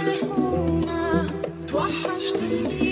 اللي هونا توحشت اللي